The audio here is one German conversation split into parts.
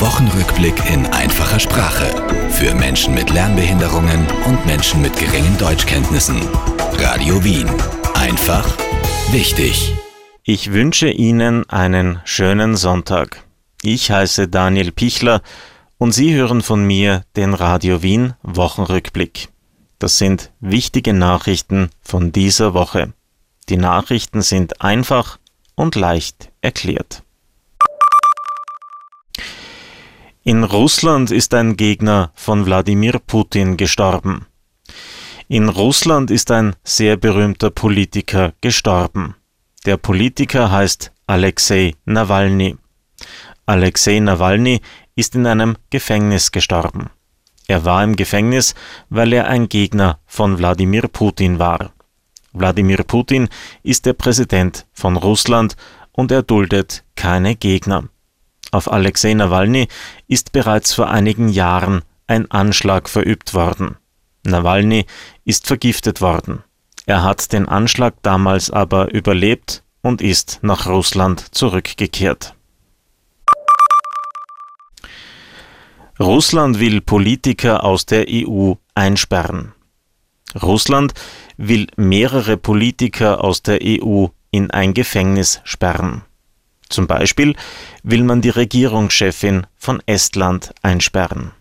Wochenrückblick in einfacher Sprache. Für Menschen mit Lernbehinderungen und Menschen mit geringen Deutschkenntnissen. Radio Wien. Einfach wichtig. Ich wünsche Ihnen einen schönen Sonntag. Ich heiße Daniel Pichler und Sie hören von mir den Radio Wien Wochenrückblick. Das sind wichtige Nachrichten von dieser Woche. Die Nachrichten sind einfach und leicht erklärt. In Russland ist ein Gegner von Wladimir Putin gestorben. In Russland ist ein sehr berühmter Politiker gestorben. Der Politiker heißt Alexei Nawalny. Alexei Nawalny ist in einem Gefängnis gestorben. Er war im Gefängnis, weil er ein Gegner von Wladimir Putin war. Wladimir Putin ist der Präsident von Russland und er duldet keine Gegner. Auf Alexei Nawalny ist bereits vor einigen Jahren ein Anschlag verübt worden. Nawalny ist vergiftet worden. Er hat den Anschlag damals aber überlebt und ist nach Russland zurückgekehrt. Russland will Politiker aus der EU einsperren. Russland will mehrere Politiker aus der EU in ein Gefängnis sperren. Zum Beispiel will man die Regierungschefin von Estland einsperren.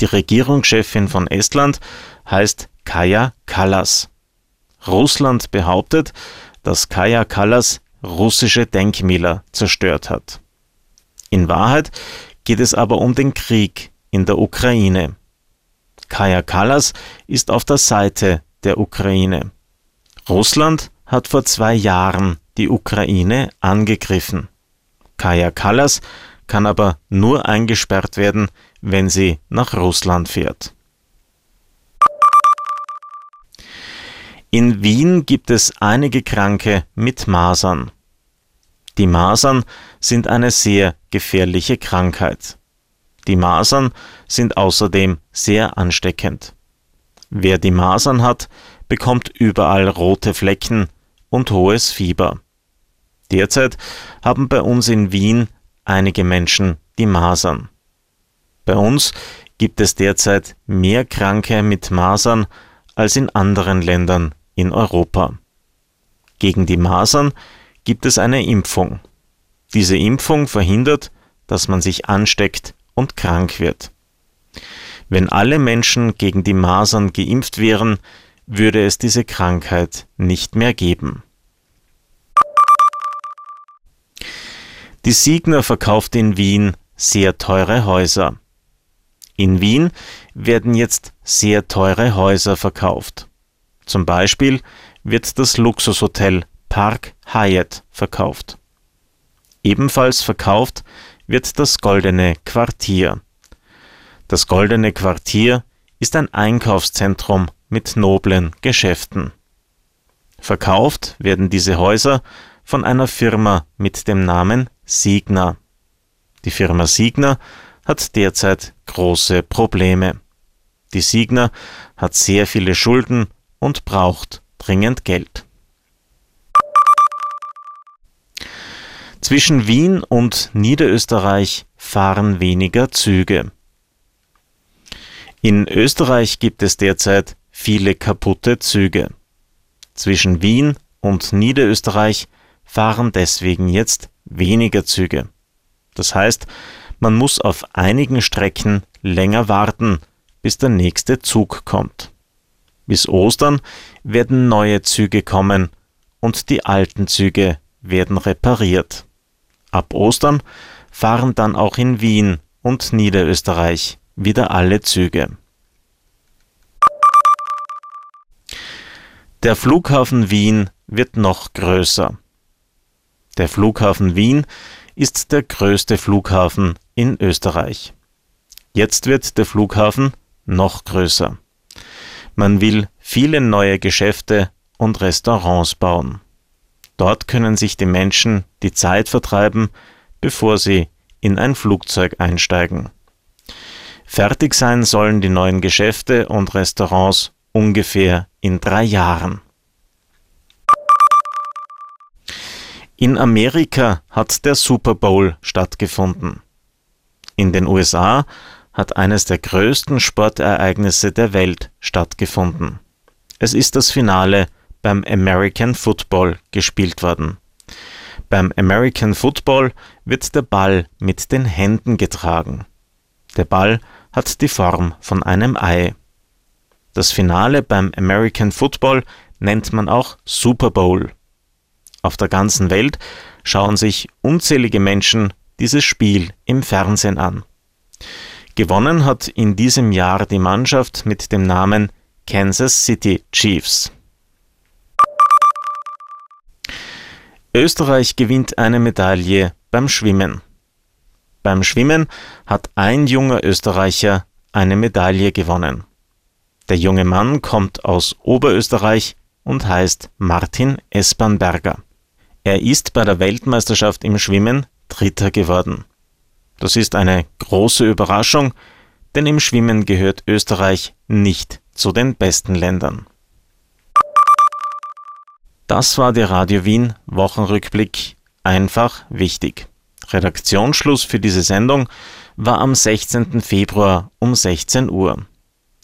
Die Regierungschefin von Estland heißt Kaja Kallas. Russland behauptet, dass Kaja Kallas russische Denkmäler zerstört hat. In Wahrheit geht es aber um den Krieg in der Ukraine. Kaja Kallas ist auf der Seite der Ukraine. Russland hat vor zwei Jahren die Ukraine angegriffen. Kaja Kallas kann aber nur eingesperrt werden, wenn sie nach Russland fährt. In Wien gibt es einige Kranke mit Masern. Die Masern sind eine sehr gefährliche Krankheit. Die Masern sind außerdem sehr ansteckend. Wer die Masern hat, bekommt überall rote Flecken und hohes Fieber. Derzeit haben bei uns in Wien einige Menschen die Masern. Bei uns gibt es derzeit mehr Kranke mit Masern als in anderen Ländern in Europa. Gegen die Masern gibt es eine Impfung. Diese Impfung verhindert, dass man sich ansteckt und krank wird. Wenn alle Menschen gegen die Masern geimpft wären, würde es diese Krankheit nicht mehr geben. Die Signer verkauft in Wien sehr teure Häuser. In Wien werden jetzt sehr teure Häuser verkauft. Zum Beispiel wird das Luxushotel Park Hyatt verkauft. Ebenfalls verkauft wird das Goldene Quartier. Das Goldene Quartier ist ein Einkaufszentrum mit noblen Geschäften. Verkauft werden diese Häuser von einer Firma mit dem Namen Signa. Die Firma Signa hat derzeit große Probleme. Die Signa hat sehr viele Schulden und braucht dringend Geld. Zwischen Wien und Niederösterreich fahren weniger Züge. In Österreich gibt es derzeit viele kaputte Züge. Zwischen Wien und Niederösterreich fahren deswegen jetzt weniger Züge. Das heißt, man muss auf einigen Strecken länger warten, bis der nächste Zug kommt. Bis Ostern werden neue Züge kommen und die alten Züge werden repariert. Ab Ostern fahren dann auch in Wien und Niederösterreich wieder alle Züge. Der Flughafen Wien wird noch größer. Der Flughafen Wien ist der größte Flughafen in Österreich. Jetzt wird der Flughafen noch größer. Man will viele neue Geschäfte und Restaurants bauen. Dort können sich die Menschen die Zeit vertreiben, bevor sie in ein Flugzeug einsteigen. Fertig sein sollen die neuen Geschäfte und Restaurants ungefähr in drei Jahren. In Amerika hat der Super Bowl stattgefunden. In den USA hat eines der größten Sportereignisse der Welt stattgefunden. Es ist das Finale beim American Football gespielt worden. Beim American Football wird der Ball mit den Händen getragen. Der Ball hat die Form von einem Ei. Das Finale beim American Football nennt man auch Super Bowl. Auf der ganzen Welt schauen sich unzählige Menschen dieses Spiel im Fernsehen an. Gewonnen hat in diesem Jahr die Mannschaft mit dem Namen Kansas City Chiefs. Österreich gewinnt eine Medaille beim Schwimmen. Beim Schwimmen hat ein junger Österreicher eine Medaille gewonnen. Der junge Mann kommt aus Oberösterreich und heißt Martin Espanberger. Er ist bei der Weltmeisterschaft im Schwimmen Dritter geworden. Das ist eine große Überraschung, denn im Schwimmen gehört Österreich nicht zu den besten Ländern. Das war der Radio Wien Wochenrückblick. Einfach wichtig. Redaktionsschluss für diese Sendung war am 16. Februar um 16 Uhr.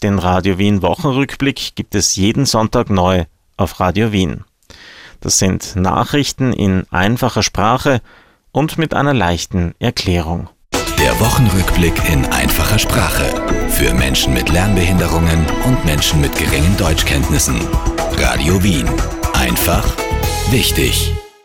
Den Radio Wien Wochenrückblick gibt es jeden Sonntag neu auf Radio Wien. Das sind Nachrichten in einfacher Sprache und mit einer leichten Erklärung. Der Wochenrückblick in einfacher Sprache. Für Menschen mit Lernbehinderungen und Menschen mit geringen Deutschkenntnissen. Radio Wien. Einfach wichtig.